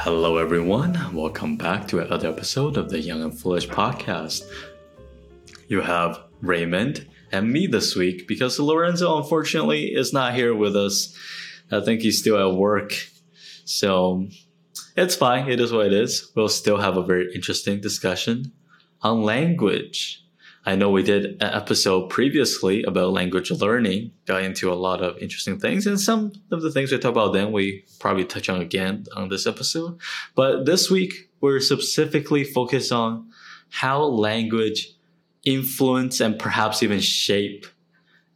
Hello, everyone. Welcome back to another episode of the Young and Foolish podcast. You have Raymond and me this week because Lorenzo, unfortunately, is not here with us. I think he's still at work. So it's fine. It is what it is. We'll still have a very interesting discussion on language. I know we did an episode previously about language learning, got into a lot of interesting things, and some of the things we talked about then we probably touch on again on this episode. But this week we're specifically focused on how language influence and perhaps even shape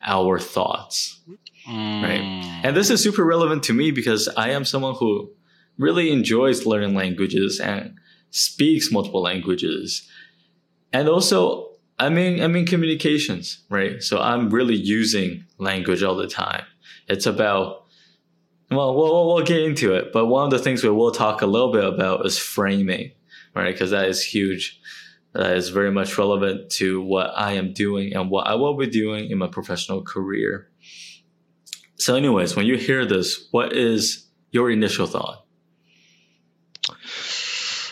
our thoughts. Mm. Right. And this is super relevant to me because I am someone who really enjoys learning languages and speaks multiple languages. And also I mean, I mean communications, right? So I'm really using language all the time. It's about, well, we'll, we'll get into it, but one of the things we will talk a little bit about is framing, right? Because that is huge. That is very much relevant to what I am doing and what I will be doing in my professional career. So, anyways, when you hear this, what is your initial thought?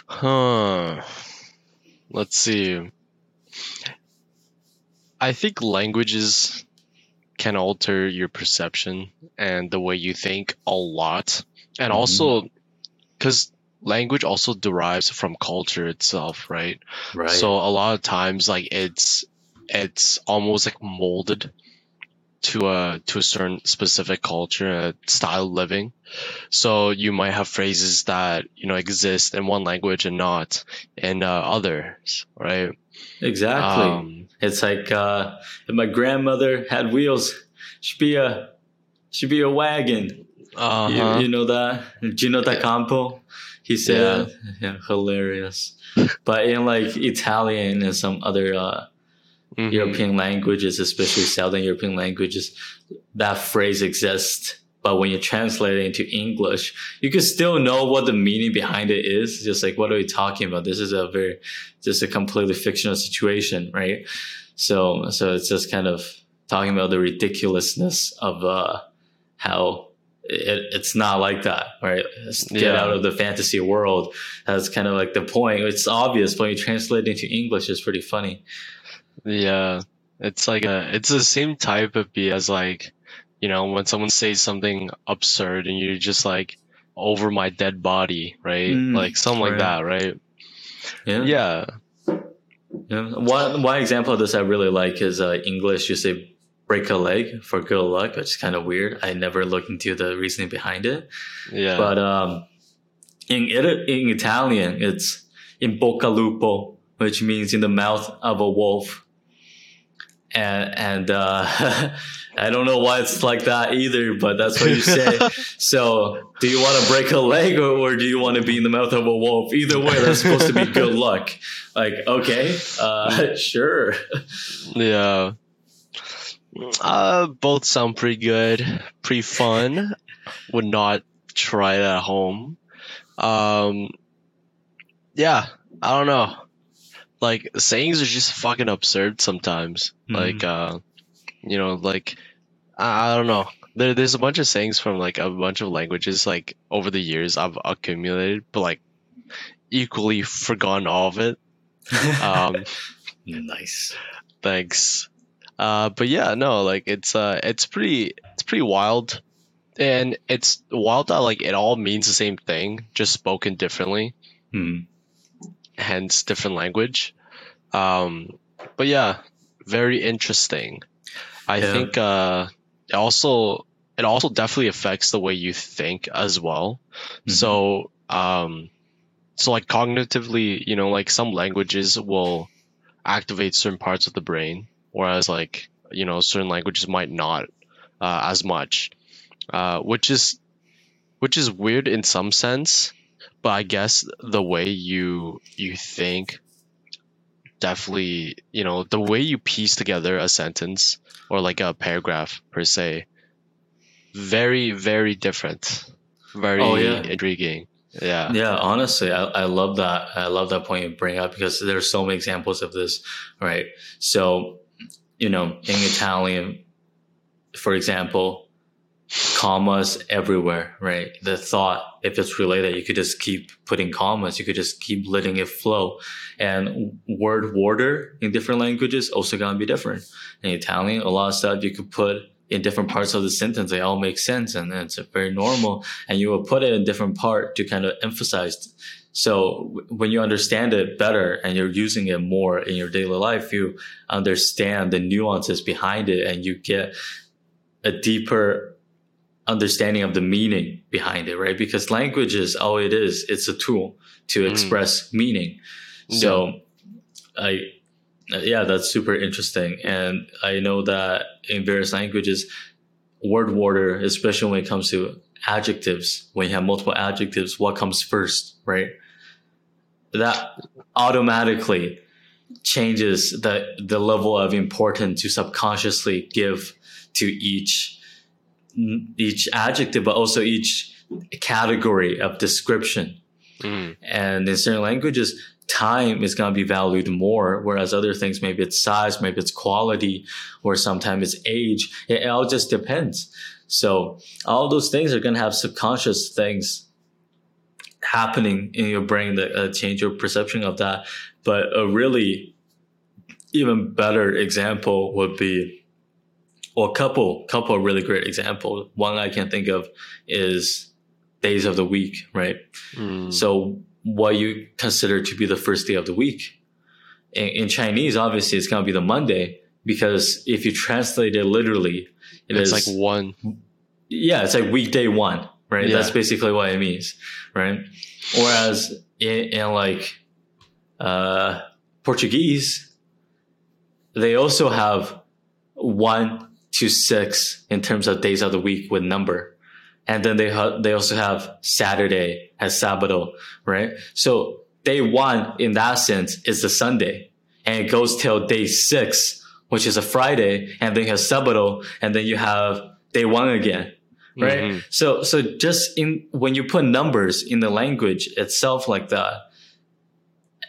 Huh. Let's see. I think languages can alter your perception and the way you think a lot. And Mhm. also, because language also derives from culture itself, right? Right. So a lot of times, like it's it's almost like molded to a to a certain specific culture, a style of living. So you might have phrases that you know exist in one language and not in uh, others, right? Exactly. Um, It's like uh, if my grandmother had wheels, she'd be a she'd be a wagon. uh You, you know that Gino D'Acampo. He said, yeah. hilarious. But in like Italian and some other uh, Mm-hmm. European languages, especially Southern European languages, that phrase exists. But when you translate it into English, you can still know what the meaning behind it is. Just like, what are we talking about? This is a very, just a completely fictional situation, right? So, so it's just kind of talking about the ridiculousness of uh, how it, it's not like that, right? Get Yeah. out of the fantasy world. That's kind of like the point. It's obvious, but when you translate it into English, it's pretty funny. Yeah, it's like a it's the same type of BS like, you know, when someone says something absurd and you're just like over my dead body, right? Mm, like something like that, right? Yeah. Yeah. Yeah. One one example of this I really like is uh, English. You say break a leg for good luck, which is kind of weird. I never looked into the reasoning behind it. Yeah. But um, in Ita- in Italian, it's in bocca lupo, which means in the mouth of a wolf. And and uh, I don't know why it's like that either, but that's what you say. so, do you want to break a leg or, or do you want to be in the mouth of a wolf? Either way, that's supposed to be good luck. Like, okay, uh, sure. Yeah. Uh, both sound pretty good, pretty fun. Would not try it at home. Um, yeah, I don't know. Like sayings are just fucking absurd sometimes. Mhm. Like, uh, you know, like I, I don't know. There, there's a bunch of sayings from like a bunch of languages like over the years I've accumulated, but like equally forgotten all of it. Um, nice. Thanks. Uh, but yeah, no, like it's uh, it's pretty, it's pretty wild, and it's wild that like it all means the same thing, just spoken differently, Hmm. hence different language. Um, but yeah, very interesting. I Yeah. think uh, it also it also definitely affects the way you think as well. Mhm. So um, so like cognitively, you know, like some languages will activate certain parts of the brain, whereas like you know certain languages might not uh, as much, uh, which is which is weird in some sense. But I guess the way you you think definitely you know the way you piece together a sentence or like a paragraph per se very very different very Oh, yeah. intriguing yeah Yeah, honestly, I, I love that. I love that point you bring up because there's so many examples of this, right? So, you know, in Italian, for example, commas everywhere, right? The thought, if it's related, you could just keep putting commas. You could just keep letting it flow. And word order in different languages also gonna be different. In Italian, a lot of stuff you could put in different parts of the sentence. They all make sense and it's very normal. And you will put it in different part to kind of emphasize. So when you understand it better and you're using it more in your daily life, you understand the nuances behind it and you get a deeper understanding of the meaning behind it, right? Because language is all it is. It's a tool to Mm. express meaning. So I, yeah, that's super interesting. And I know that in various languages, word order, especially when it comes to adjectives, when you have multiple adjectives, what comes first, right? That automatically changes the, the level of importance to subconsciously give to each each adjective, but also each category of description. Mm. And in certain languages, time is going to be valued more, whereas other things, maybe it's size, maybe it's quality, or sometimes it's age. It, all just depends. So all those things are going to have subconscious things happening in your brain that uh, change your perception of that. But a really even better example would be, or a couple, couple of really great examples. One I can think of is days of the week, right? Mm. So what you consider to be the first day of the week. In, in Chinese, obviously, it's going to be the Monday because if you translate it literally, it it's is like one. yeah, it's like weekday one, right? Yeah. That's basically what it means, right? Whereas in, in like uh, Portuguese, they also have one to six in terms of days of the week with number. And then they ha- they also have Saturday as Sabado, right? So day one in that sense is the Sunday, and it goes till day six, which is a Friday, and then you have Sabado, and then you have day one again, right? Mhm. So so just in when you put numbers in the language itself like that,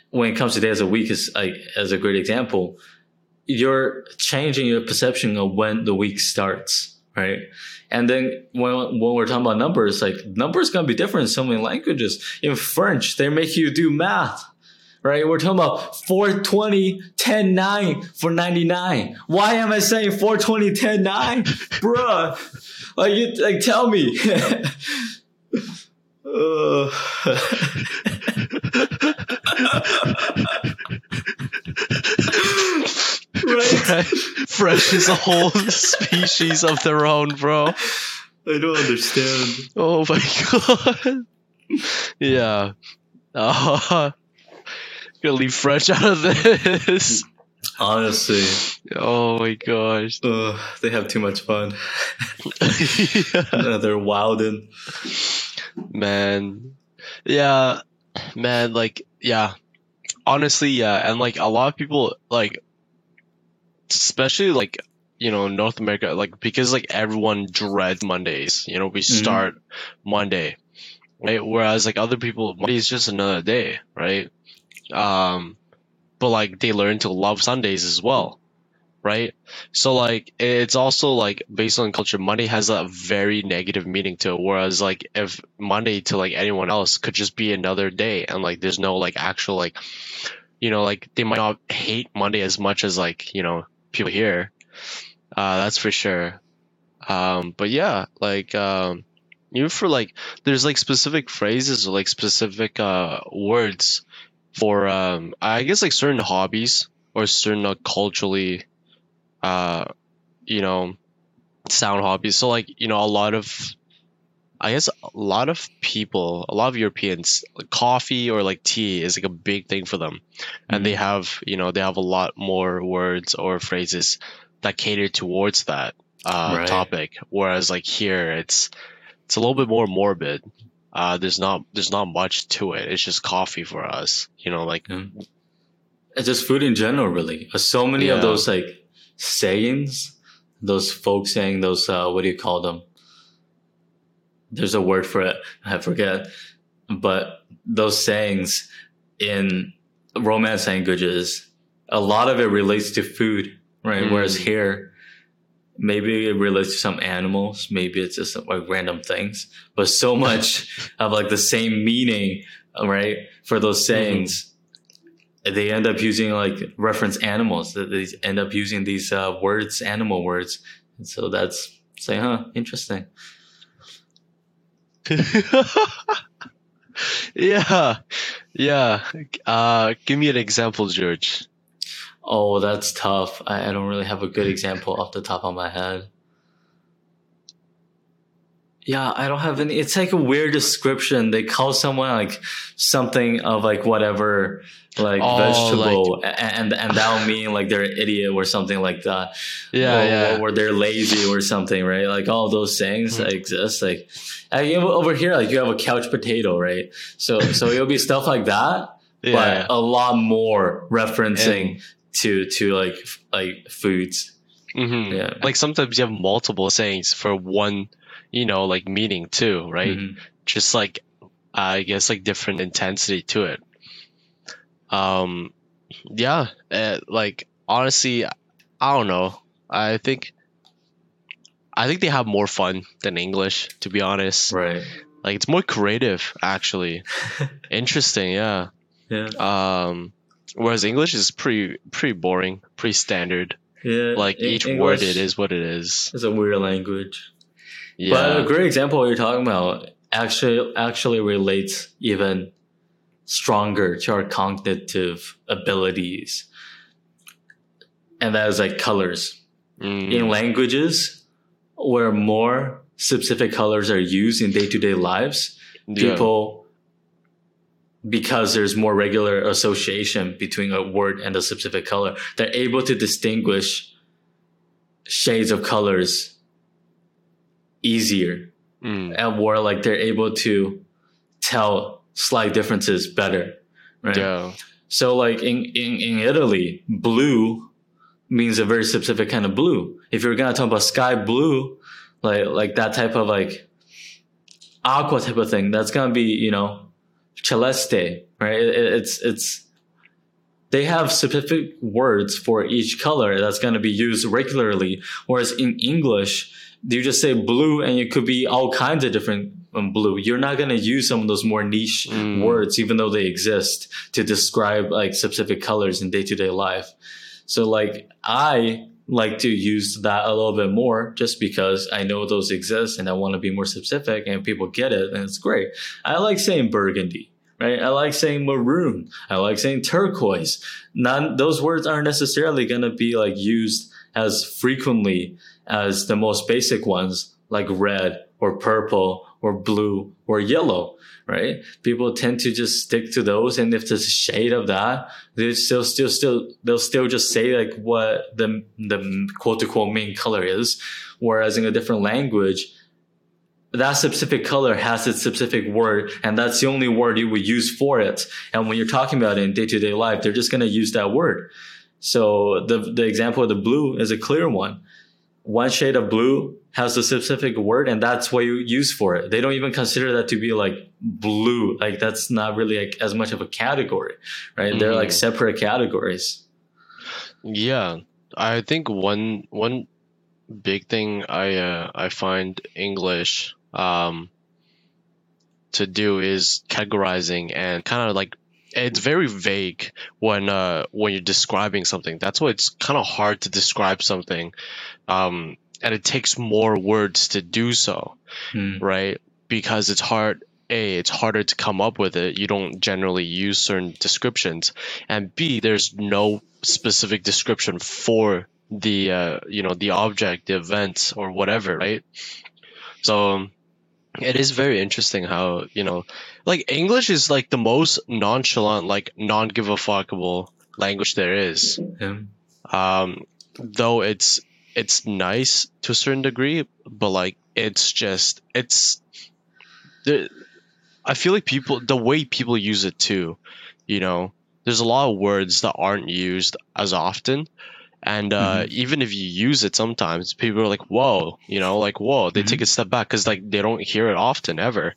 when it comes to days of the week is like as a great example, you're changing your perception of when the week starts, right? And then when when we're talking about numbers, like numbers gonna be different in so many languages. In French, they make you do math. Right? We're talking about 420, 10, 9 for 99. Why am I saying 420, 10, 9? Bruh. Like you like tell me. Uh, right? French is a whole species of their own, bro. I don't understand. Oh my god. Yeah. Uh, gonna leave French out of this. Honestly, Oh my gosh. uh, they have too much fun. yeah. They're wildin'. Man. Yeah. Man, like, yeah. Honestly, yeah. And like a lot of people, like, especially like, you know, North America, like, because like everyone dreads Mondays. You know, we start Monday, right? Whereas like other people, Monday is just another day, right? Um, but like they learn to love Sundays as well, right? So like it's also like based on culture, Monday has a very negative meaning to it. Whereas like if Monday to like anyone else could just be another day, and like there's no like actual like, you know, like they might not hate Monday as much as like you know people here. Uh, that's for sure. Um, but yeah, like um, even for like there's like specific phrases or like specific uh words for um I guess like certain hobbies or certain uh, culturally uh you know sound hobbies. So like you know a lot of I guess a lot of people, a lot of Europeans, like coffee or like tea is like a big thing for them, and they have you know they have a lot more words or phrases that cater towards that uh, Right. topic. Whereas like here, it's it's a little bit more morbid. Uh, there's not there's not much to it. It's just coffee for us. You know, like It's just food in general, really. Uh, So many Yeah. of those like sayings, those folk saying, those uh, what do you call them? There's a word for it. I forget. But those sayings in Romance languages, a lot of it relates to food, right? Mm. Whereas here, maybe it relates to some animals. Maybe it's just like random things, but so much of like the same meaning, right? For those sayings, they end up using like reference animals. That They end up using these uh, words, animal words. And so that's say, huh, interesting. yeah, yeah. Uh, give me an example, George. Oh, that's tough. I, I don't really have a good example off the top of my head. Yeah, I don't have any. It's like a weird description. They call someone like something of like whatever, like Oh, vegetable, a- and and that'll mean like they're an idiot or something like that. Yeah, or, yeah. Or they're lazy or something, right? Like all those things Mhm. exist. Like I, know, over here, like you have a couch potato, right? So so it'll be stuff like that, Yeah. but a lot more referencing to to like like foods. hmm Yeah. Like sometimes you have multiple sayings for one, you know, like meaning too, right? Mhm. Just like I guess like different intensity to it. Um, yeah, uh, like honestly, I don't know. I think I think they have more fun than English, to be honest. Right. Like it's more creative, actually. Interesting, yeah. Yeah. Um, whereas English is pretty pretty boring, pretty standard. Yeah. Like each English word, it is what it is. It's a weird language. Yeah. But a great example you're talking about actually actually relates even stronger to our cognitive abilities. And that is like colors. Mm, In languages where more specific colors are used in day-to-day lives, yeah. people because there's more regular association between a word and a specific color, they're able to distinguish shades of colors easier Mm, and more like they're able to tell slight differences better right? Yeah. so like in, in in italy blue means a very specific kind of blue. If you're gonna talk about sky blue like like that type of like aqua type of thing that's gonna be you know celeste right? It- it- it's it's they have specific words for each color that's going to be used regularly whereas in english you just say blue and it could be all kinds of different um, blue? You're not going to use some of those more niche Mm. words even though they exist to describe like specific colors in day-to-day life. So like i like to use that a little bit more just because i know those exist and i want to be more specific and people get it and it's great. I like saying burgundy right? I like saying maroon. I like saying turquoise. None those words aren't necessarily going to be like used as frequently as the most basic ones like red or purple or blue or yellow right? People tend to just stick to those and if there's a shade of that they still still still they'll still just say like what the the quote unquote main color is. Whereas in a different language that specific color has its specific word and that's the only word you would use for it. And when you're talking about it in day-to-day life they're just going to use that word. So the the example of the blue is a clear one one shade of blue has a specific word and that's what you use for it. They don't even consider that to be like blue. Like that's not really like as much of a category right? They're like Mhm. separate categories. Yeah, I think one one big thing I uh, I find English um to do is categorizing and kind of like it's very vague when uh when you're describing something. That's why it's kind of hard to describe something, um, and it takes more words to do so, Hmm. right? Because it's hard. A, it's harder to come up with it. You don't generally use certain descriptions, and B, there's no specific description for the uh, you know the object, the event, or whatever, right? So um, it is very interesting how you know, like English is like the most nonchalant, like non-give a fuckable language there is. yeah. Um, though it's it's nice to a certain degree, but like it's just it's the I feel like people the way people use it too, you know, there's a lot of words that aren't used as often. And uh, even if you use it sometimes, people are like, whoa, you know, like, whoa, they Mhm. take a step back because like they don't hear it often ever.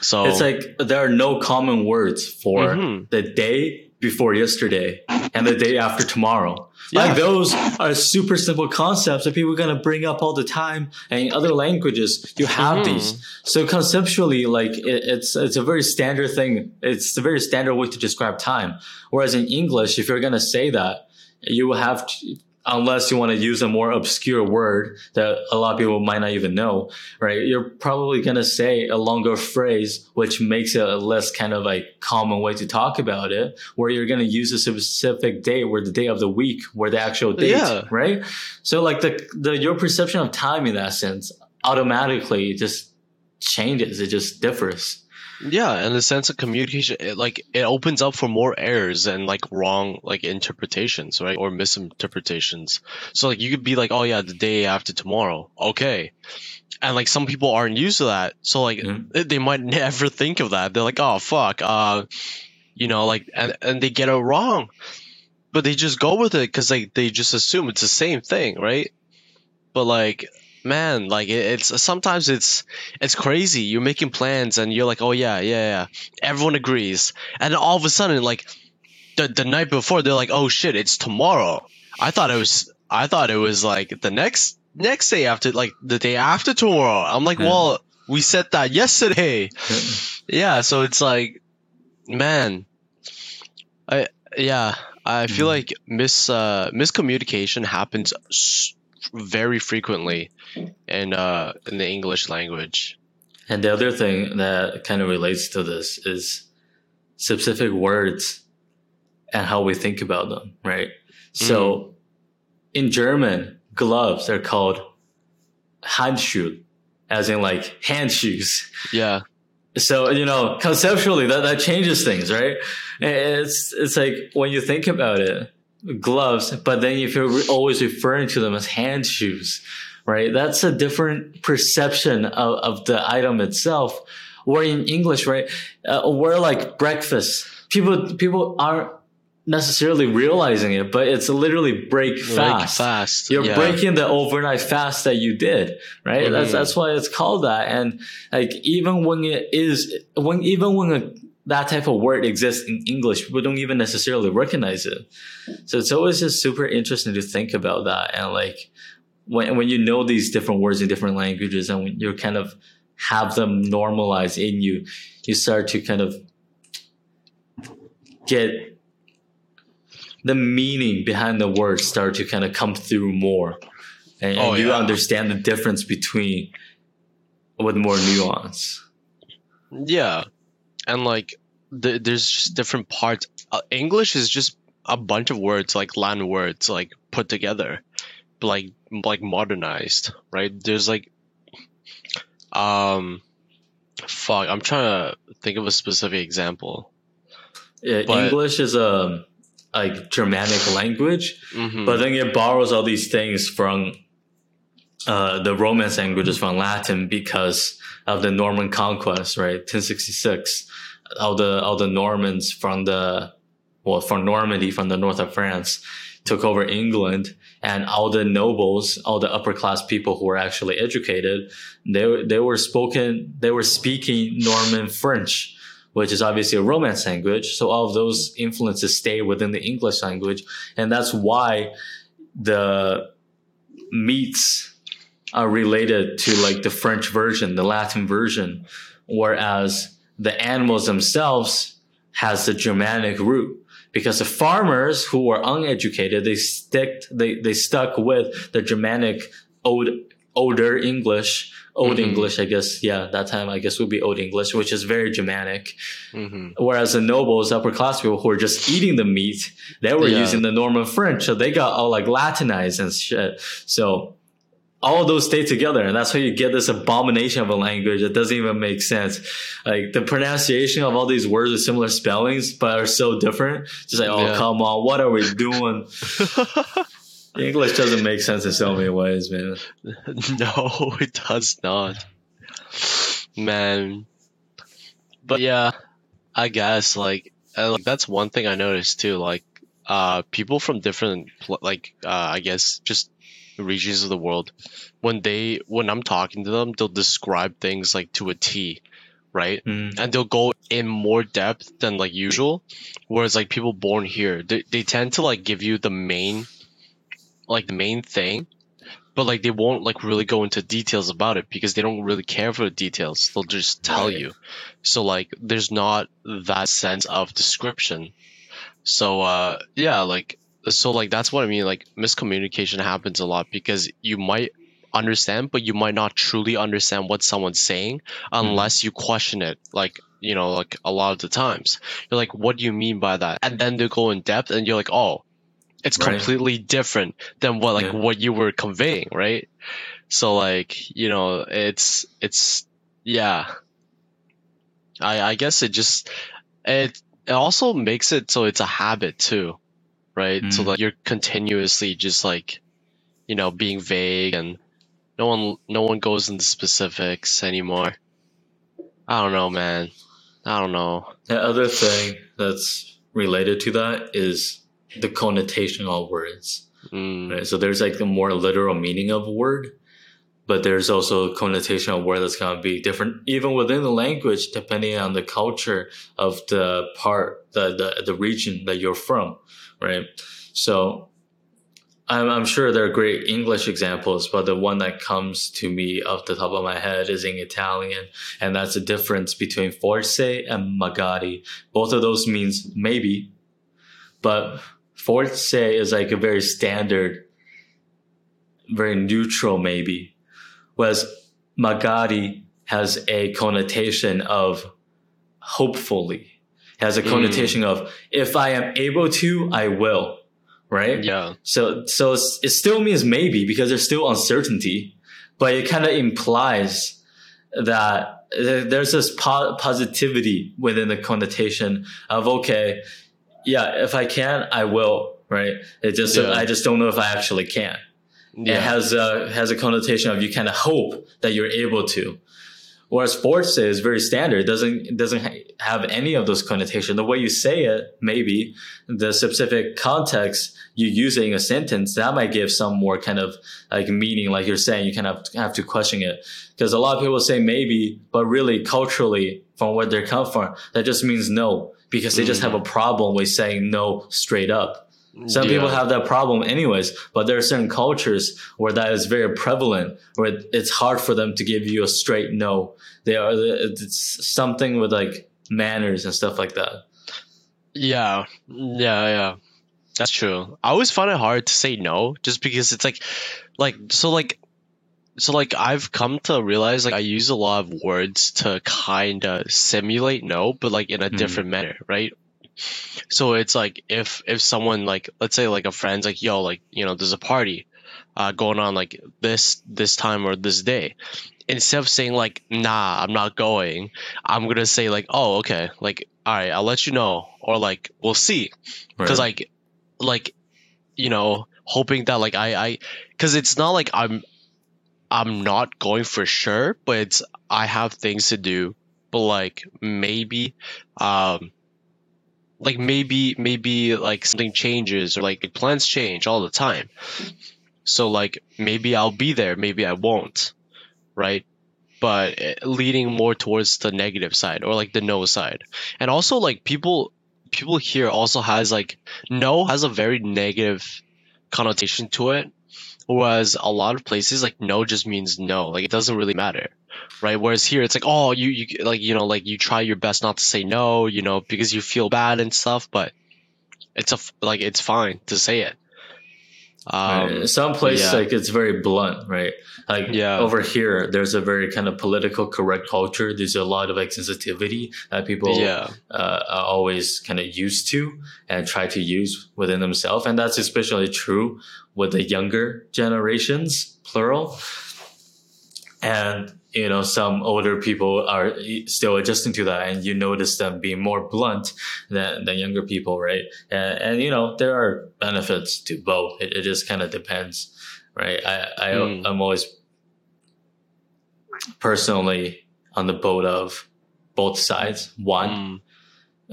So it's like there are no common words for Mhm. the day before yesterday and the day after tomorrow. Yeah. Like those are super simple concepts that people are gonna bring up all the time. And in other languages, you have Mhm. these. So conceptually, like it, it's it's a very standard thing. It's a very standard way to describe time. Whereas in English, if you're gonna say that, you will have to, unless you want to use a more obscure word that a lot of people might not even know, right? You're probably gonna say a longer phrase, which makes it a less kind of like common way to talk about it, where you're gonna use a specific day, where the day of the week, where the actual date, Yeah. right? So like the the your perception of time in that sense automatically just changes. It just differs. Yeah, and the sense of communication, it, like it opens up for more errors and like wrong like interpretations, right, or misinterpretations. So like you could be like, oh yeah, the day after tomorrow, okay, and like some people aren't used to that, so like Mhm. they- they might never think of that. They're like, oh fuck, uh, you know, like and and they get it wrong, but they just go with it because like they just assume it's the same thing, right? But like man like it, it's sometimes it's it's crazy. You're making plans and you're like oh yeah yeah yeah everyone agrees. And all of a sudden like the, the night before they're like oh shit it's tomorrow. I thought it was i thought it was like the next next day after like the day after tomorrow. I'm like Yeah. well we said that yesterday. Yeah so it's like man. I yeah i feel Mhm. like mis uh miscommunication happens very frequently in uh in the english language And the other thing that kind of relates to this is specific words and how we think about them, right? So in German, gloves are called Handschuhe, as in like hand shoes. yeah So, you know, conceptually that, that changes things, right? It's, it's like when you think about it, gloves, but then if you're always referring to them as hand shoes, right? That's a different perception of, of the item itself. Or in English, right? Uh, we're like breakfast. People, people aren't necessarily realizing it, but it's literally break fast. fast You're yeah. breaking the overnight fast that you did, right? That's Mhm. that's why it's called that. And like even when it is when even when a, that type of word exists in English, people don't even necessarily recognize it. So it's always just super interesting to think about that. And like when when you know these different words in different languages and when you kind of have them normalized in you, you start to kind of get the meaning behind the words start to kind of come through more. And, and Oh, you yeah. understand the difference between with more nuance. Yeah and like th- there's just different parts uh, english is just a bunch of words like latin words like put together like like modernized right there's like um fuck i'm trying to think of a specific example Yeah, But- english is a like germanic language hmm but then it borrows all these things from uh, the Romance languages from Latin because of the Norman conquest, right? 1066. All the all the Normans from the well from Normandy, from the north of France, took over England, and all the nobles, all the upper class people who were actually educated, they they were spoken, they were speaking Norman French. Which is obviously a Romance language, so all of those influences stay within the English language, and that's why the meats are related to like the French version, the Latin version, whereas the animals themselves has the Germanic root. Because the farmers who were uneducated, they stick they, they stuck with the Germanic old older English, old Mhm. English, I guess. Yeah, that time I guess would be old English, which is very Germanic. hmm Whereas the nobles, upper class people who were just eating the meat, they were Yeah. using the Norman French, so they got all like Latinized and shit. So all those stay together, and that's why you get this abomination of a language that doesn't even make sense. Like the pronunciation of all these words with similar spellings, but are so different. Just like, oh Yeah. come on, what are we doing? English doesn't make sense in so many ways, man. no, it does not. Man. But yeah, I guess like, uh, like that's one thing I noticed too. Like, uh, people from different like uh, I guess just regions of the world, when they when I'm talking to them, they'll describe things like to a T, right? Mm. And they'll go in more depth than like usual. Whereas like people born here, they, they tend to like give you the main, like the main thing, but like they won't like really go into details about it because they don't really care for the details. They'll just tell Right. you. So like there's not that sense of description. So uh yeah, like so like that's what I mean. Like miscommunication happens a lot because you might understand, but you might not truly understand what someone's saying mm-hmm. unless you question it. Like you know, like a lot of the times, you're like, "What do you mean by that?" And then they go in depth, and you're like, "Oh, it's Right. completely different than what like Yeah. what you were conveying, right?" So like you know, it's it's yeah. I I guess it just it it also makes it so it's a habit too, right? So Mm. like you're continuously just like you know being vague and no one no one goes into specifics anymore. I don't know, man. I don't know. The other thing that's related to that is the connotation of words. Mm, Right? So there's like the more literal meaning of a word, but there's also a connotation of word that's gonna be different even within the language, depending on the culture of the part, the the, the region that you're from, right? So I'm, I'm sure there are great English examples, but the one that comes to me off the top of my head is in Italian, and that's the difference between forse and magari. Both of those means maybe, but forse is like a very standard, very neutral maybe, whereas magari has a connotation of hopefully, has a Mm. connotation of if I am able to, I will, right? yeah. So, so it still means maybe because there's still uncertainty, but it kind of implies that there's this po- positivity within the connotation of okay, yeah, if I can, I will, right? It just Yeah. I just don't know if I actually can. It has a has a connotation of you kind of hope that you're able to. Whereas forse is very standard. It doesn't it doesn't have any of those connotations. The way you say it, maybe the specific context you use it in a sentence, that might give some more kind of like meaning. Like you're saying, you kind of have to question it because a lot of people say maybe, but really culturally, from where they come from, that just means no because they just Mm. have a problem with saying no straight up. Some Yeah. people have that problem anyways, but there are certain cultures where that is very prevalent, where it's hard for them to give you a straight no. They are, it's something with like manners and stuff like that. Yeah, yeah, yeah. That's true. I always find it hard to say no, just because it's like, like so like, so like I've come to realize like I use a lot of words to kind of simulate no, but like in a Mhm. different manner, right? So it's like if if someone like let's say like a friend's like yo like you know there's a party, uh going on like this this time or this day. Instead of saying like nah I'm not going, I'm gonna say like oh okay like all right I'll let you know or like we'll see because right? like like you know hoping that like i i because it's not like i'm i'm not going for sure but it's i have things to do but like maybe um like maybe maybe like something changes or like plans change all the time. So like maybe i'll be there maybe i won't right? But eh, leading more towards the negative side or like the no side. And also like people people here also has like no has a very negative connotation to it whereas a lot of places like no just means no. Like it doesn't really matter right? Whereas here it's like oh you, you like you know like you try your best not to say no you know because you feel bad and stuff but it's a, like it's fine to say it um Right. Some places yeah. like it's very blunt, right? Like Yeah. over here, there's a very kind of political correct culture. There's a lot of like sensitivity that people yeah uh, are always kind of used to and try to use within themselves. And that's especially true with the younger generations, plural. And, you know, some older people are still adjusting to that and you notice them being more blunt than, than younger people, right? And, and, you know, there are benefits to both. It, it just kind of depends, right? I, I, Mm. I'm always personally on the boat of both sides. One, Mm,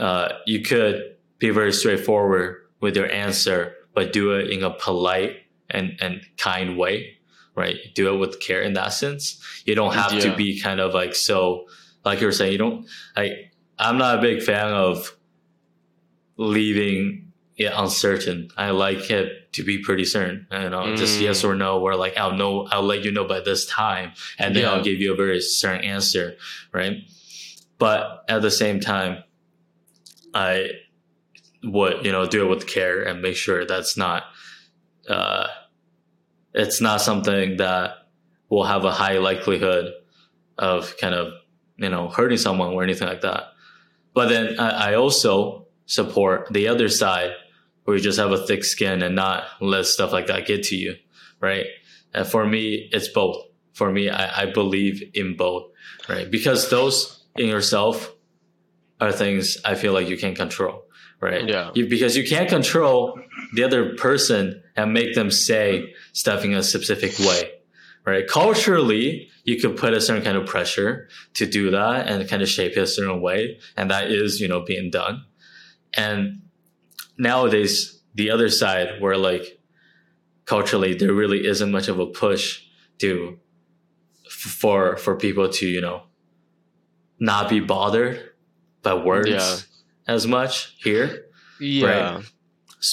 uh, you could be very straightforward with your answer, but do it in a polite and, and kind way, right? Do it with care in that sense. You don't have Yeah. to be kind of like so like you were saying, you don't. I I'm not a big fan of leaving it uncertain. I like it to be pretty certain. You know, just Mm. yes or no. Or like I'll know, I'll let you know by this time, and then Yeah. I'll give you a very certain answer, right? But at the same time, I would you know do it with care and make sure that's not uh, it's not something that will have a high likelihood of kind of you know hurting someone or anything like that. But then I, I also support the other side where you just have a thick skin and not let stuff like that get to you, right? And for me, it's both. For me, I, I believe in both, right? Because those in yourself are things I feel like you can control, right? Yeah. You, because you can't control the other person and make them say stuff in a specific way, right? Culturally, you could put a certain kind of pressure to do that and kind of shape it a certain way. And that is, you know, being done. And nowadays, the other side where like culturally, there really isn't much of a push to, for, for people to, you know, not be bothered by words Yeah. as much here Yeah.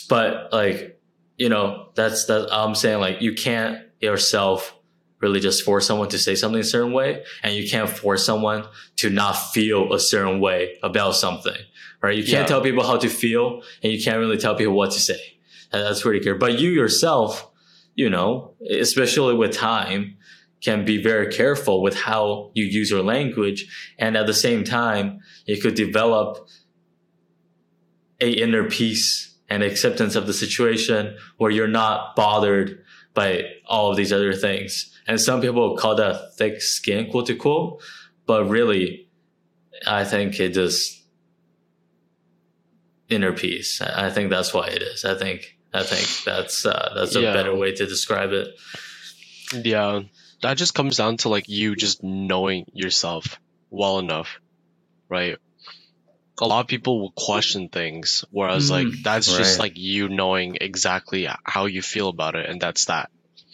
But like you know that's that i'm saying like you can't yourself really just force someone to say something a certain way and you can't force someone to not feel a certain way about something right? You can't Yeah. tell people how to feel and you can't really tell people what to say. And that's pretty clear. But you yourself you know especially with time can be very careful with how you use your language and at the same time you could develop a inner peace and acceptance of the situation where you're not bothered by all of these other things. And some people call that thick skin, quote unquote, but really, I think it just inner peace. I think that's why it is. I think I think that's uh, that's a Yeah. better way to describe it. Yeah, that just comes down to like you just knowing yourself well enough, right? A lot of people will question things, whereas like Mm, that's just like you knowing exactly how you feel about it, and that's that,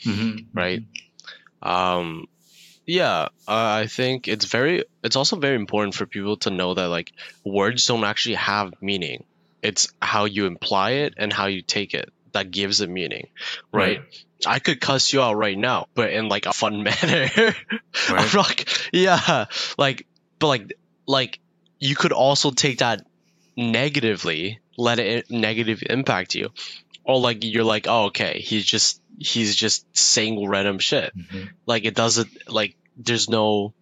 Mhm. right? Um, yeah, uh, I think it's very, it's also very important for people to know that like words don't actually have meaning. It's how you imply it and how you take it that gives it meaning, right? I could cuss you out right now, but in like a fun manner. I'm like, yeah, like, but like, like you could also take that negatively, let it negative impact you, or like you're like, oh, okay, he's just he's just saying random shit. Mhm. Like it doesn't like there's no,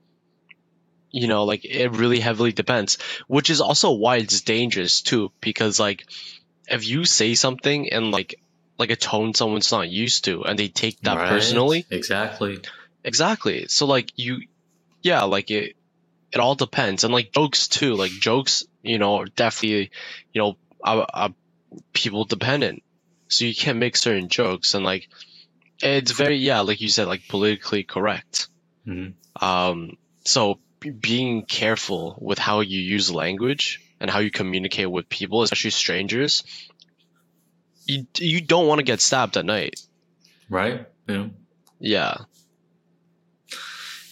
you know, like it really heavily depends, which is also why it's dangerous too, because like if you say something and like like a tone someone's not used to and they take that Right. personally Exactly. Exactly. So like you, yeah, like it, it all depends, and like jokes too. Like jokes, you know, are definitely, you know, are, are people dependent. So you can't make certain jokes, and like, it's very yeah, like you said, like politically correct. Mhm. Um, so being careful with how you use language and how you communicate with people, especially strangers. You you don't want to get stabbed at night. Right. Yeah. Yeah.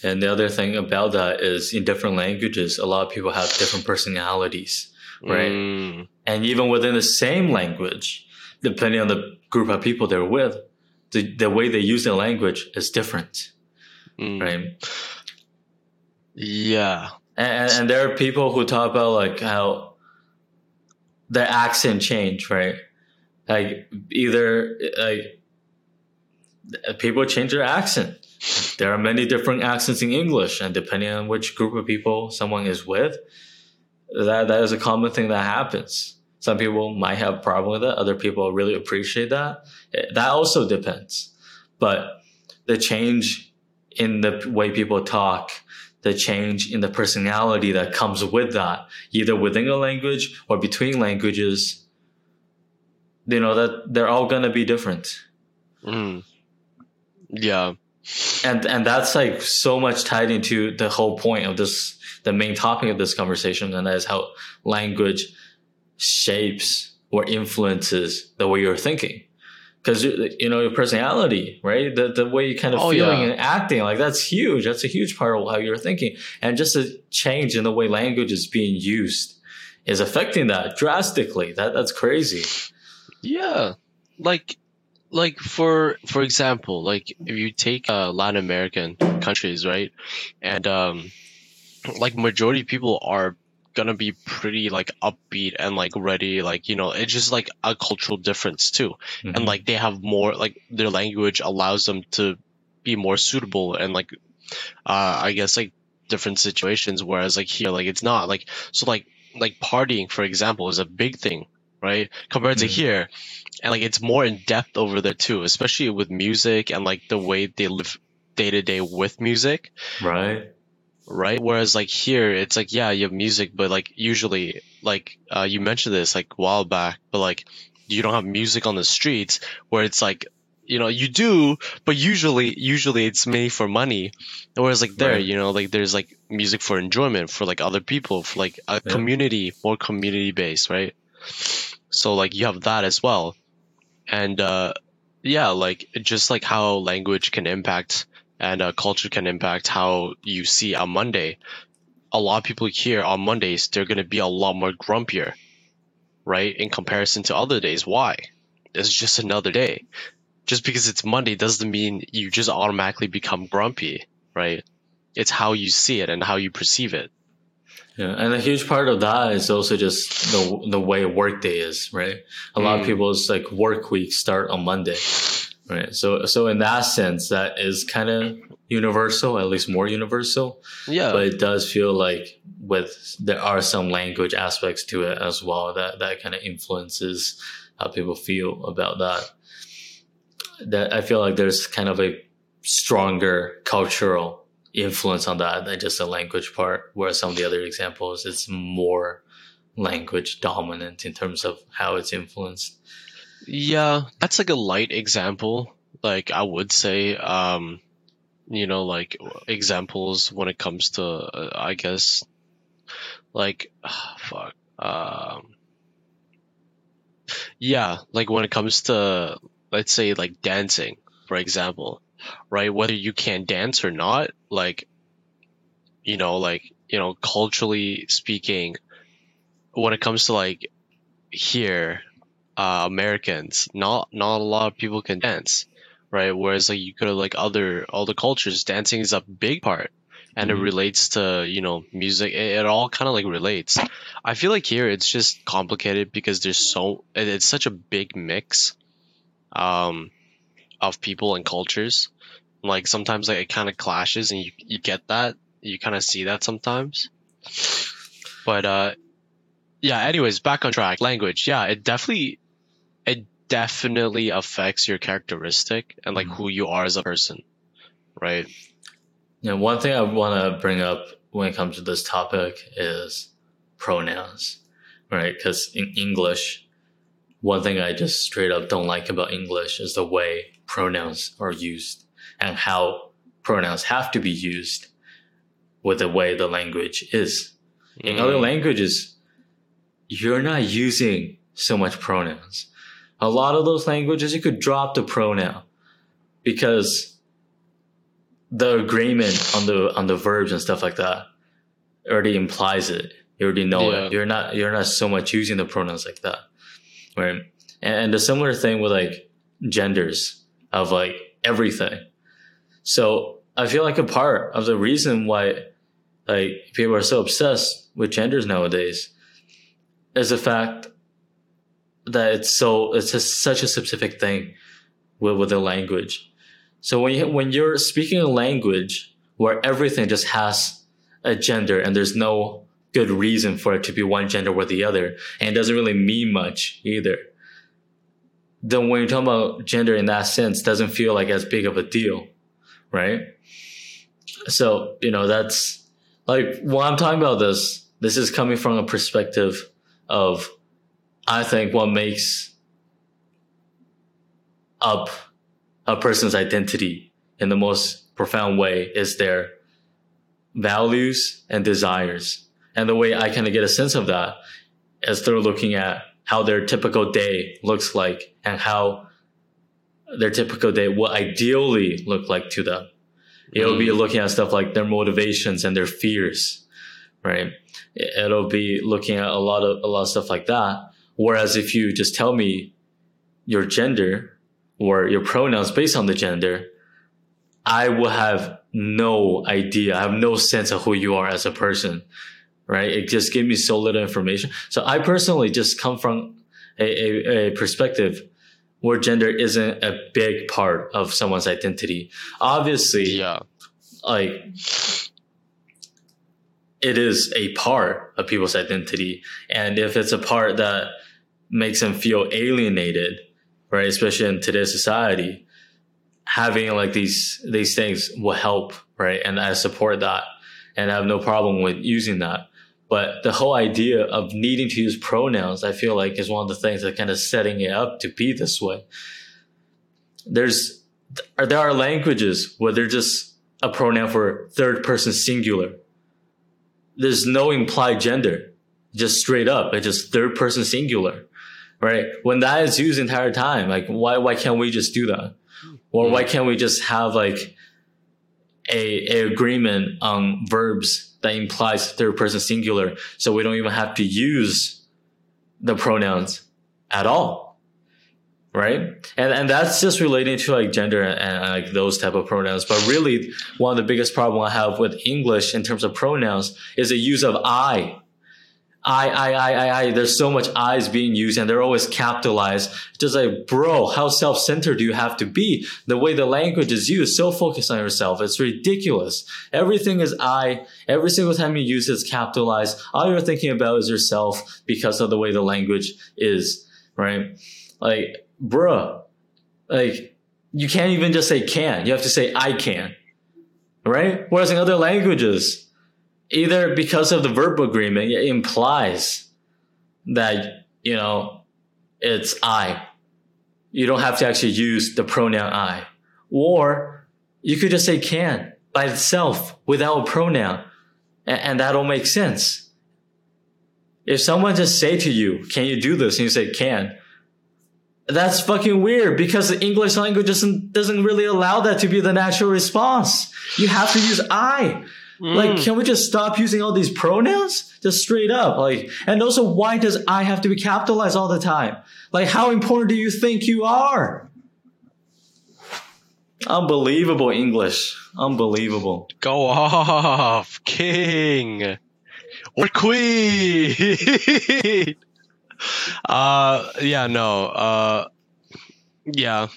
And the other thing about that is in different languages, a lot of people have different personalities. Right. Mm, And even within the same language, depending on the group of people they're with, the, the way they use the language is different. mm. Right. Yeah. And, and there are people who talk about like how their accent change, right? Like either like people change their accent. There are many different accents in English, and depending on which group of people someone is with, that that is a common thing that happens. Some people might have a problem with it. Other people really appreciate that. Eh, That also depends. But the change in the way people talk, the change in the personality that comes with that, either within a language or between languages, you know, that they're all gonna be different. Mm. Yeah. And and that's like so much tied into the whole point of this the main topic of this conversation, and that is how language shapes or influences the way you're thinking. because you know your personality, right? The the way you kind of Oh, feeling yeah. and acting, like that's huge. That's a huge part of how you're thinking, and just a change in the way language is being used is affecting that drastically. That that's crazy. Yeah, like, like for for example, like if you take uh, Latin American countries, right, and um, like majority of people are gonna be pretty like upbeat and like ready, like you know, it's just like a cultural difference too, Mhm. and like they have more like their language allows them to be more suitable and like, uh, I guess like different situations, whereas like here, like it's not. Like so like like partying for example is a big thing right compared to Mhm. here and like it's more in depth over there too especially with music and like the way they live day to day with music right. right whereas like here it's like yeah you have music but like usually like uh, you mentioned this like a while back but like you don't have music on the streets where it's like you know you do but usually usually it's made for money whereas like there Right. you know like there's like music for enjoyment for like other people for like a Yeah. community more community based right so like you have that as well. And uh yeah like just like how language can impact and uh, culture can impact how you see on monday. A lot of people here on mondays they're to be a lot more grumpier right in comparison to other days. Why? It's just another day. Just because it's monday doesn't mean you just automatically become grumpy right? It's how you see it and how you perceive it Yeah, and a huge part of that is also just the the way workday is, right? A lot of Mm. people's like work week start on Monday, right? So so in that sense, that is kind of universal, at least more universal. yeah But it does feel like with there are some language aspects to it as well that that kind of influences how people feel about that. That I feel like there's kind of a stronger cultural influence on that than just the language part. Whereas some of the other examples, it's more language dominant in terms of how it's influenced. Yeah, that's like a light example. Like I would say, um, you know, like examples when it comes to, uh, I guess, like, fuck, um, yeah, like when it comes to, let's say, like dancing, for example, right? Whether you can dance or not, like, you know, like, you know, culturally speaking, when it comes to like here, uh, Americans, not not a lot of people can dance, right? Whereas like you go to like other other cultures, dancing is a big part, and Mhm. it relates to you know music. It, it all kind of like relates. I feel like here it's just complicated because there's so it- it's such a big mix, um, of people and cultures. Like sometimes like it kind of clashes, and you you get that you kind of see that sometimes. But uh, yeah. Anyways, back on track. Language, yeah, it definitely, it definitely affects your characteristic and like Mhm. who you are as a person, right? Yeah, one thing I want to bring up when it comes to this topic is pronouns, right? Because in English, one thing I just straight up don't like about English is the way pronouns are used and how pronouns have to be used with the way the language is. In other Mm, languages, you're not using so much pronouns. A lot of those languages, you could drop the pronoun because the agreement on the on the verbs and stuff like that already implies it. You already know Yeah. it. You're not you're not so much using the pronouns like that, right? And, and the similar thing with like genders of like everything. So I feel like a part of the reason why like people are so obsessed with genders nowadays is the fact that it's so it's just such a specific thing with, with the language. So when you when you're speaking a language where everything just has a gender and there's no good reason for it to be one gender or the other, and it doesn't really mean much either. Then when you're talking about gender in that sense, doesn't feel like as big of a deal, right? So you know that's like when I'm talking about this, this is coming from a perspective of I think what makes up a person's identity in the most profound way is their values and desires. And the way I kind of get a sense of that is through looking at how their typical day looks like and how their typical day will ideally look like to them. It'll be mm-hmm. looking at stuff like their motivations and their fears, right? It'll be looking at a lot of a lot of stuff like that. Whereas if you just tell me your gender or your pronouns based on the gender, I will have no idea. I have no sense of who you are as a person, right? It just gives me so little information. So I personally just come from a, a, a perspective where gender isn't a big part of someone's identity. Obviously, Yeah. like it is a part of people's identity and if it's a part that makes them feel alienated right especially in today's society having like these these things will help right and i support that and i have no problem with using that but the whole idea of needing to use pronouns i feel like is one of the things that kind of setting it up to be this way there's there are languages where they're just a pronoun for third person singular. There's no implied gender, just straight up. It's just third person singular, right? When that is used the entire time, like why why can't we just do that? Or why mm-hmm. can't we just have like a, a agreement on verbs that implies third person singular, so we don't even have to use the pronouns at all right? And and that's just relating to like gender and, and, like those type of pronouns. But really one of the biggest problem i have with english in terms of pronouns is the use of i I, I, I, I, I, there's so much I's being used and they're always capitalized. Just like, bro, how self-centered do you have to be? The way the language is used, so focused on yourself. It's ridiculous. Everything is I. Every single time you use it's capitalized. All you're thinking about is yourself because of the way the language is, right? Like, bruh, like, you can't even just say can. You have to say I can, right? Whereas in other languages, either because of the verbal agreement, it implies that, you know, it's I. You don't have to actually use the pronoun I. Or you could just say can by itself without a pronoun. And, and that'll make sense. If someone just say to you, can you do this? And you say can. That's fucking weird because the English language doesn't, doesn't really allow that to be the natural response. You have to use I. Like, can we just stop using all these pronouns? Just straight up. Like, and also, why does I have to be capitalized all the time? Like, how important do you think you are? Unbelievable English. Unbelievable. Go off, king or queen. uh, yeah, no. Uh, yeah.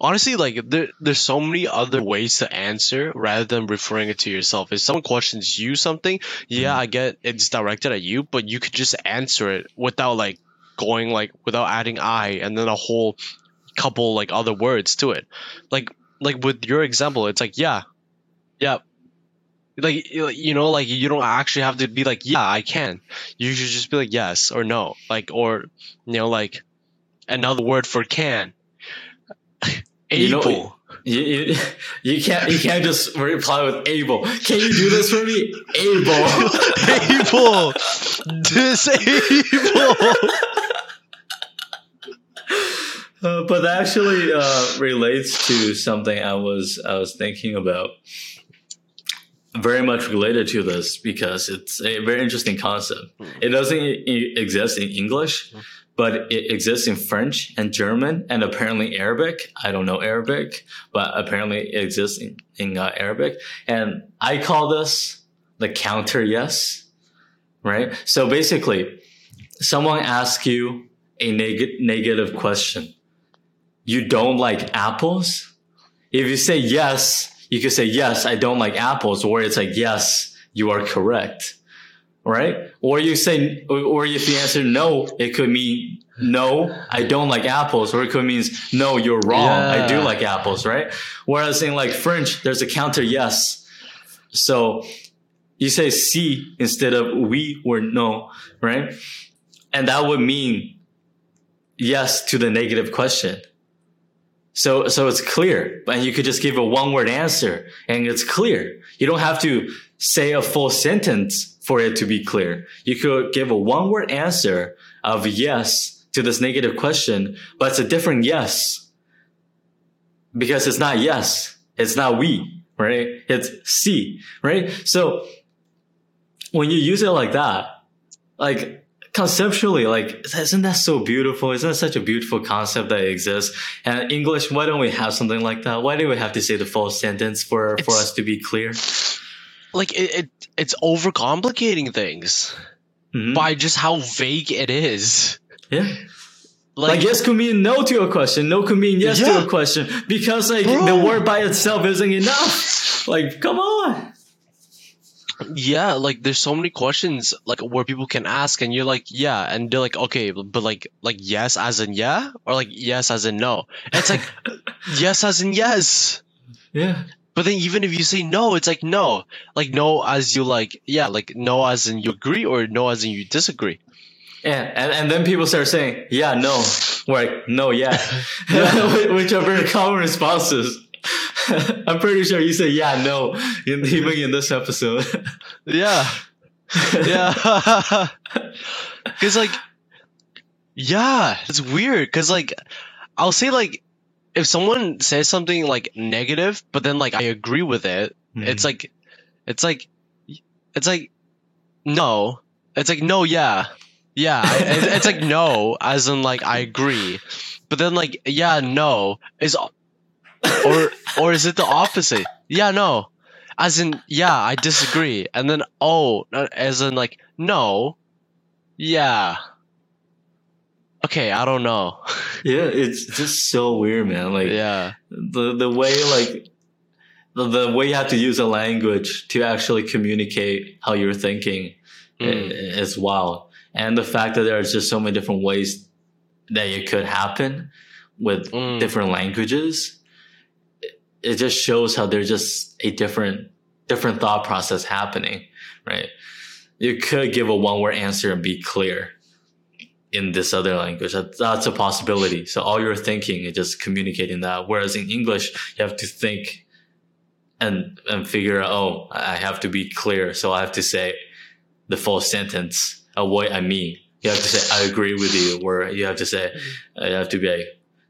Honestly, like there, there's so many other ways to answer rather than referring it to yourself. If someone questions you something, yeah, mm-hmm. I get it's directed at you, but you could just answer it without like going like without adding I and then a whole couple like other words to it. Like like with your example, it's like yeah, yeah. Like you you know, like you don't actually have to be like yeah, I can. You should just be like yes or no, like or you know like another word for can. You know- Able. You, you, you can't you can't just reply with able. Can you do this for me? Able. Able. Disable. Uh, but that actually uh, relates to something I was I was thinking about. Very much related to this because it's a very interesting concept. It doesn't e- exist in English, but it exists in French and German and apparently Arabic. I don't know Arabic, but apparently it exists in, in uh, Arabic. And I call this the counter yes, right? So basically, someone asks you a neg- negative question you don't like apples? If you say yes, you could say yes, I don't like apples, or it's like yes, you are correct, right? Or you say, or- if you answer no, it could mean no, I don't like apples, or it could mean no, you're wrong, I do like apples, right? Whereas in like French, there's a counter yes, so you say si instead of oui or no, right? And that would mean yes to the negative question. So, so it's clear, and you could just give a one word answer and it's clear. You don't have to say a full sentence for it to be clear. You could give a one word answer of yes to this negative question, but it's a different yes. because it's not yes, it's not oui, right? It's si, right? So when you use it like that, like conceptually, like isn't that so beautiful? Isn't that such a beautiful concept that exists? And English, why don't we have something like that? Why do we have to say the full sentence for for us to be clear? Like it, it it's overcomplicating things Mhm. by just how vague it is. yeah. Like, Like, yes could mean no to a question, no could mean yes Yeah. to a question because like Bro. the word by itself isn't enough. Like, come on. yeah, like there's so many questions like where people can ask and you're like, yeah, and they're like, okay, but like like yes as in yeah or like yes as in no. And it's like yes as in yes. Yeah. But then even if you say no, it's like no. Like no as you like yeah, like no as in you agree or no as in you disagree. Yeah, and, and then people start saying, yeah, no. We're like, no, yeah. Which are very common responses. I'm pretty sure you say, yeah, no, in, even in this episode. Yeah. Yeah. Cause like, yeah, it's weird. Cause like, I'll say like, if someone says something like negative, but then like I agree with it, mm-hmm. it's like, it's like, it's like, no, it's like no, yeah, yeah. It's, it's like no, as in like I agree, but then like yeah, no. Is, or or is it the opposite? Yeah, no, as in yeah, I disagree, and then oh, as in like no, yeah. Okay, I don't know. yeah, it's just so weird, man. Like, yeah, the the way like the, the way you have to use a language to actually communicate how you're thinking Mm. is wild and the fact that there's just so many different ways that it could happen with Mm. different languages it- it just shows how there's just a different different thought process happening right you could give a one word answer and be clear in this other language. That, that's a possibility. So all you're thinking is just communicating that. Whereas in English, you have to think and and figure out. Oh, I have to be clear. So I have to say the full sentence of what I mean. You have to say I agree with you, or you have to say you have to be like,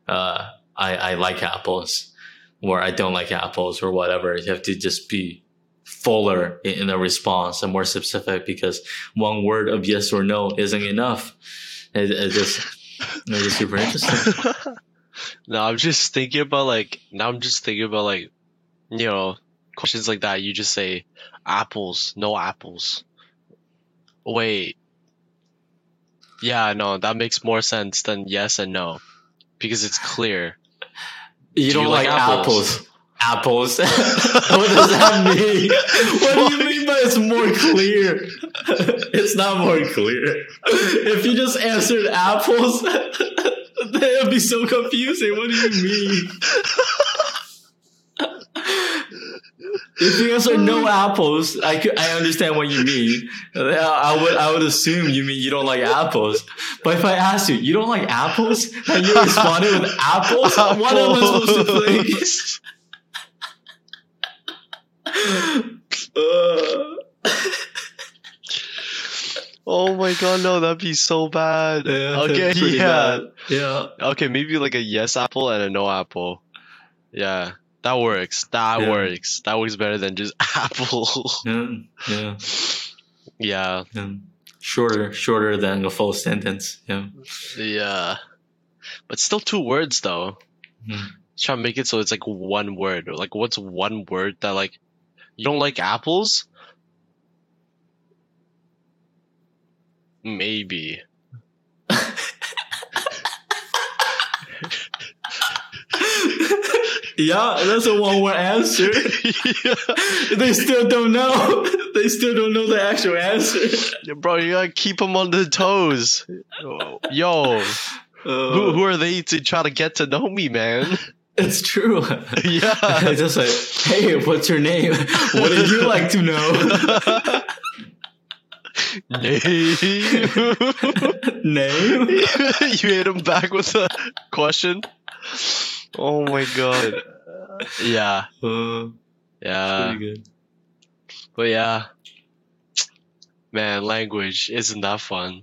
uh, I I like apples, or I don't like apples, or whatever. You have to just be fuller in, in the response and more specific because one word of yes or no isn't enough. It, it just it's just super interesting. no, I'm just thinking about like now. I'm just thinking about like, you know, questions like that. You just say apples, no apples. Wait. Yeah, no, that makes more sense than yes and no, because it's clear. You Do don't you like, like apples. Apples. what does that mean? What do you mean it's more clear? it's not more clear. If you just answered apples, that would be so confusing. What do you mean? If you answer no apples, I could, I understand what you mean. I would I would assume you mean you don't like apples. But if I ask you, you don't like apples, and you responded with apples, what am I supposed to think? Oh my god, no, that'd be so bad. yeah, okay, yeah. bad. Yeah. Okay, maybe like a yes apple and a no apple. Yeah, that works. That Yeah. works. That works better than just apple. Yeah. Yeah. yeah, yeah. Shorter, shorter than a full sentence. Yeah. yeah. But still two words though. Let's try to make it so it's like one word. Like what's one word that like you don't like apples? Maybe. Yeah, that's a one word answer. yeah. they still don't know. They still don't know the actual answer. Yeah, Bro, you gotta keep them on their toes. Yo, Uh, who, who are they to try to get to know me, man? It's true. yeah. Just like, hey, what's your name? What do you like to know? Name. name? you hit him back with a question. Oh my god. Yeah, Uh, yeah, pretty good. but yeah, man, language isn't that fun.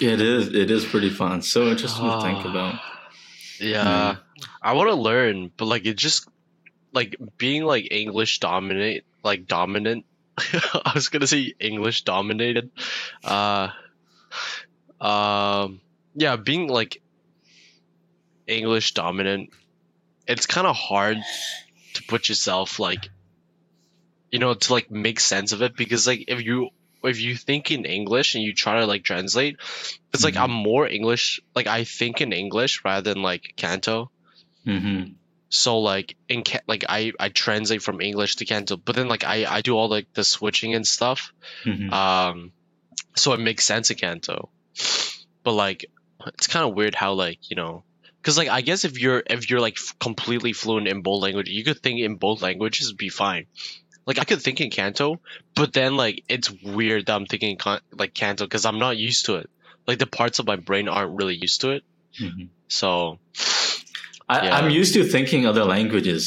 It is. It is pretty fun. So interesting to think about. Yeah, I want to learn, but like it just like being like English dominate, like dominant. I was gonna say English dominated. Uh, um, yeah, being like English dominant, it's kind of hard to put yourself like, you know, to like make sense of it because like if you if you think in English and you try to like translate, it's like Mhm. I'm more English. Like I think in English rather than like Canto. Mm-hmm. So like in like I I translate from English to Canto, but then like I I do all like the switching and stuff. Mm-hmm. Um, so it makes sense in Canto. But like it's kind of weird how like you know. Cause like I guess if you're if you're like f- completely fluent in both languages, you could think in both languages and be fine. Like I could think in Canto, but then like it's weird that I'm thinking con- like Canto because I'm not used to it. Like the parts of my brain aren't really used to it. Mm-hmm. So I, Yeah. I'm used to thinking other languages.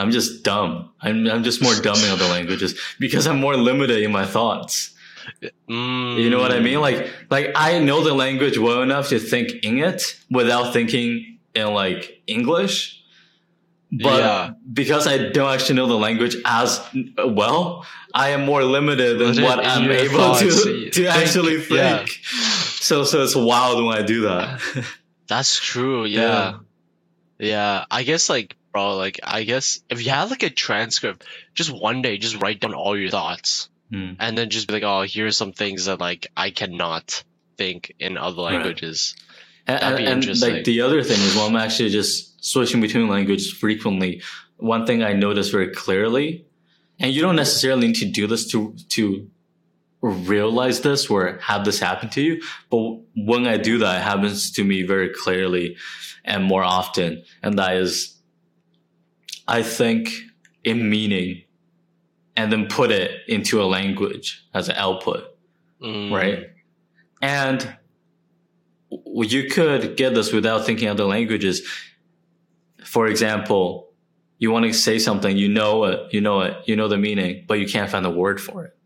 I'm just dumb. I'm, I'm just more dumb in other languages because I'm more limited in my thoughts. mm, You know what I mean? Like, like I know the language well enough to think in it without thinking in like English. But Yeah. because I don't actually know the language as well, I am more limited in Limited what I'm able thoughts. to, to think- actually think. yeah. So, so it's wild when I do that. That's true. Yeah. Yeah. I guess like bro, like I guess if you had like a transcript, just one day, just write down all your thoughts, Hmm. and then just be like, oh, here's some things that like I cannot think in other languages. And, That'd be and, and, interesting. like the other thing is, when I'm actually just switching between languages frequently, one thing I notice very clearly, and you don't necessarily need to do this to to realize this or have this happen to you, but when I do that, it happens to me very clearly and more often, and that is, I think in meaning, and then put it into a language as an output Mm, right? And you could get this without thinking other languages. For example, you want to say something, you know it, you know it, you know the meaning, but you can't find a word for it.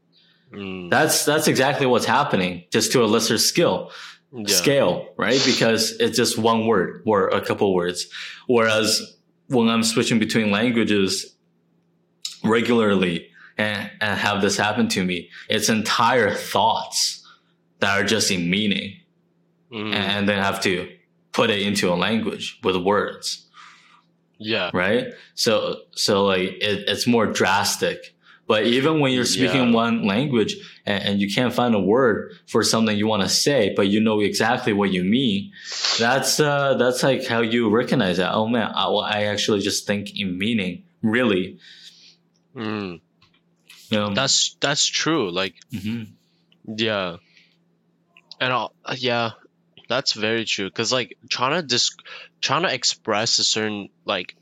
Mm, That's that's exactly what's happening, just to a lesser skill yeah. scale, right? Because it's just one word or a couple words. Whereas when I'm switching between languages regularly and, and have this happen to me, it's entire thoughts that are just in meaning Mm, and then have to put it into a language with words, yeah. right? So, so like it, it's more drastic. But even when you're speaking Yeah. one language and, and you can't find a word for something you want to say, but you know exactly what you mean, that's uh, that's like how you recognize that. Oh man, I, I actually just think in meaning, really. Mm, that's that's true. Like Mhm. Yeah. And I'll, yeah, that's very true. Cause like trying to dis- trying to express a certain like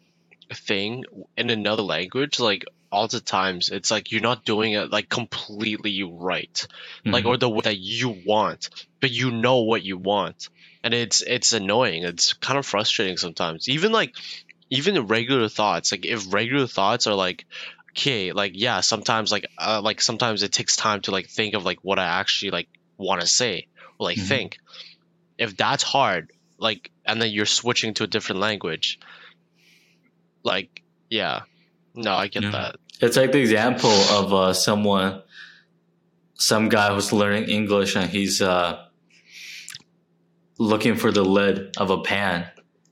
thing in another language, like all the times, it's like you're not doing it like completely right, like Mhm. or the way that you want, but you know what you want, and it's it's annoying. It's kind of frustrating sometimes. Even like even regular thoughts, like if regular thoughts are like okay like yeah sometimes like uh, like sometimes it takes time to like think of like what i actually like want to say or like Mhm. think if that's hard like and then you're switching to a different language like yeah no i get Yeah. that It's like the example of uh, someone, some guy who's learning English and he's uh, looking for the lid of a pan,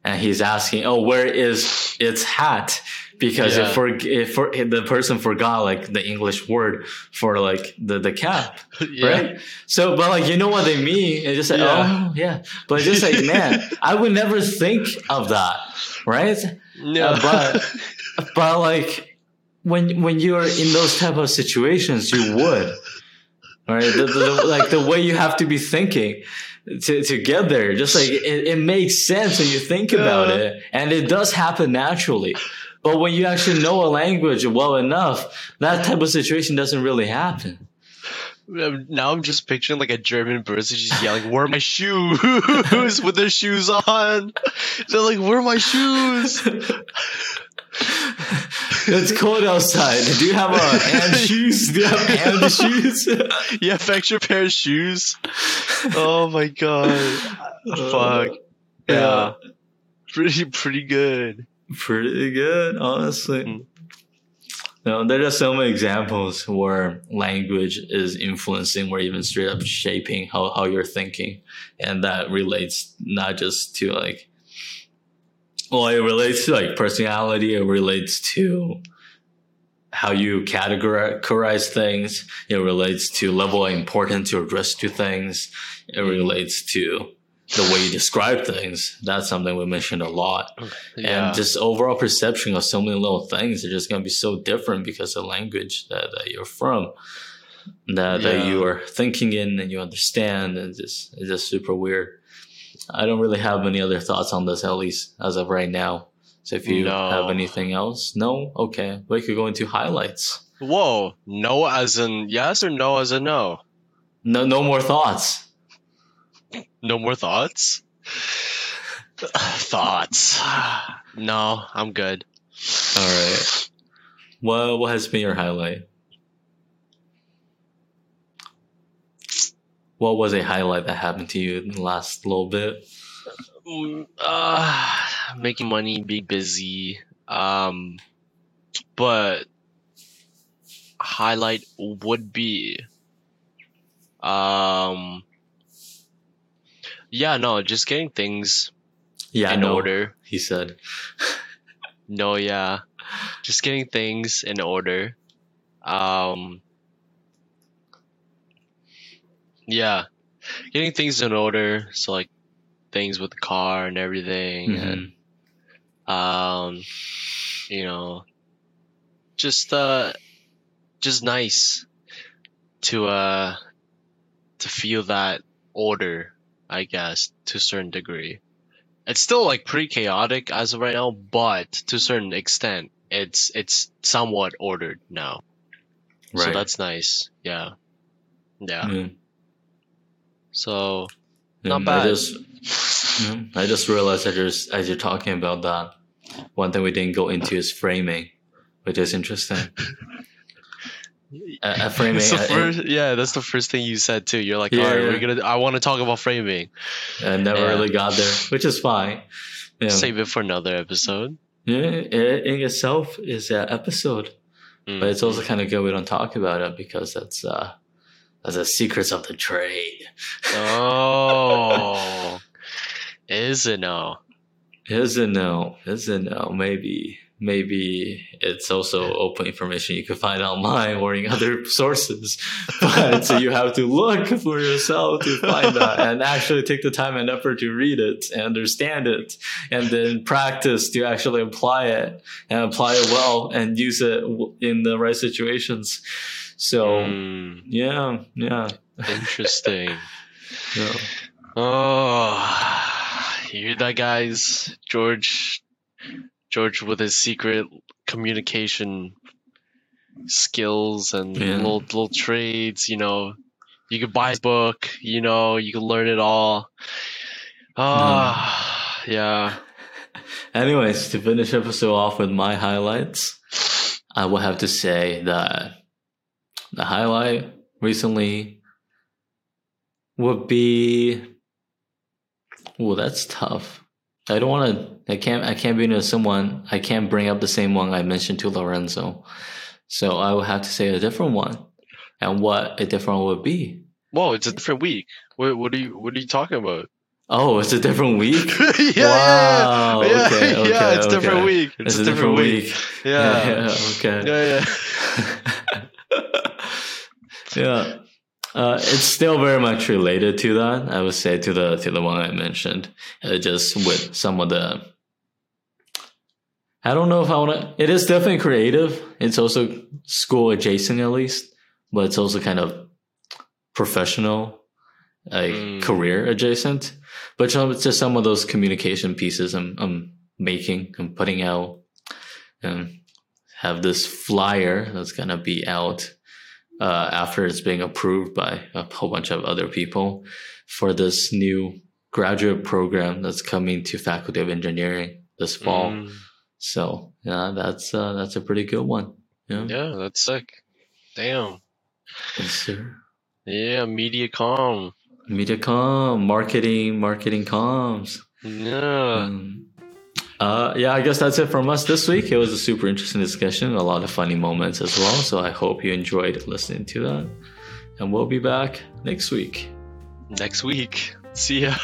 and he's asking, "Oh, where is its hat?" Because Yeah. if, for, if for the person forgot like the English word for like the the cap, yeah right? So, but like you know what they mean, and just like, Yeah. oh yeah, but just like man, I would never think of that, right? yeah Uh, but but like when when you're in those type of situations you would right the, the, the- like the way you have to be thinking to, to get there just like it, it makes sense when you think about Yeah. it and it does happen naturally but when you actually know a language well enough that type of situation doesn't really happen. Um, now i'm just picturing like a german person just yelling where are my shoes? with their shoes on. They're like where are my shoes? It's cold outside. Do you have a hand shoes? Do you have hand shoes? You have extra pair of shoes? Oh my god. Fuck. Yeah. Pretty pretty good. Pretty good, honestly. Mm. No, there are so many examples where language is influencing or even straight up shaping how, how you're thinking. And that relates not just to like, well, it relates to like personality, it relates to how you categorize things, it relates to level of importance you address to things, it relates to the way you describe things. That's something we mentioned a lot. Yeah. and just overall perception of so many little things are just going to be so different because of language that, that you're from that, that you are thinking in and you understand and just it's just super weird. I don't really have any other thoughts on this at least as of right now. So if you No. have anything else no? Okay. We could go into highlights. Whoa, no as in yes or no as in no? no no more thoughts No more thoughts? thoughts. No, I'm good. all right what what has been your highlight what was a highlight that happened to you in the last little bit Mm, Uh, making money, being busy. Um, but highlight would be, um, yeah, no, just getting things yeah in no, order. he said No, yeah, just getting things in order. Um, yeah, getting things in order. So like things with the car and everything, and Mhm. um, you know, just uh, just nice to uh to feel that order, I guess, to a certain degree. It's still like pretty chaotic as of right now, but to a certain extent, it's it's somewhat ordered now. Right. So that's nice. Yeah. Yeah. Mm. So Not Mm, bad. I just, I just realized that there's, as you're talking about that, one thing we didn't go into is framing, which is interesting. A framing, It's the I- I- first, yeah, that's the first thing you said too. You're like, Yeah, all right, yeah. we're gonna. I want to talk about framing. I never Yeah. really got there, which is fine. Yeah, Save it for another episode. yeah it in itself is an episode, Mm. but it's also kind of good we don't talk about it because that's uh, that's the secrets of the trade. oh, is it no? Is it no? Is it no? Maybe. Maybe it's also open information you can find online or in other sources. But so you have to look for yourself to find that and actually take the time and effort to read it and understand it and then practice to actually apply it and apply it well and use it in the right situations. So, Mm, yeah, yeah, interesting. yeah. Oh, you hear that, guys? George, George with his secret communication skills and Yeah. little little trades. You know, you could buy his book. You know, you can learn it all. Ah, yeah. Anyways, to finish episode off with my highlights, I will have to say that the highlight recently would be. Well, that's tough. I don't want to. I can't. I can't be into someone. I can't bring up the same one I mentioned to Lorenzo. So I would have to say a different one, and what a different one would be. Whoa, it's a different week. What what are you what are you talking about? Oh, it's a different week. yeah, Wow, yeah, yeah, okay, yeah. okay, It's different week. It's, a different, week. Yeah, yeah, okay. yeah, yeah. yeah. Uh, it's still very much related to that. I would say to the to the one I mentioned, uh, just with some of the. I don't know if I want to. It is definitely creative. It's also school adjacent at least, but it's also kind of professional, like Mm. career adjacent. But it's just some of those communication pieces I'm I'm making, I'm putting out, and have this flyer that's gonna be out uh, after it's being approved by a whole bunch of other people for this new graduate program that's coming to Faculty of Engineering this fall. Mm, So yeah, that's uh, that's a pretty good one. Yeah, yeah, that's sick. Damn. Yes, sir. Yeah, MediaCom. Mediacom, marketing, marketing comms. Yeah. Um, Uh, yeah, I guess that's it from us this week. It was a super interesting discussion, a lot of funny moments as well. So I hope you enjoyed listening to that. And we'll be back next week. Next week. See ya.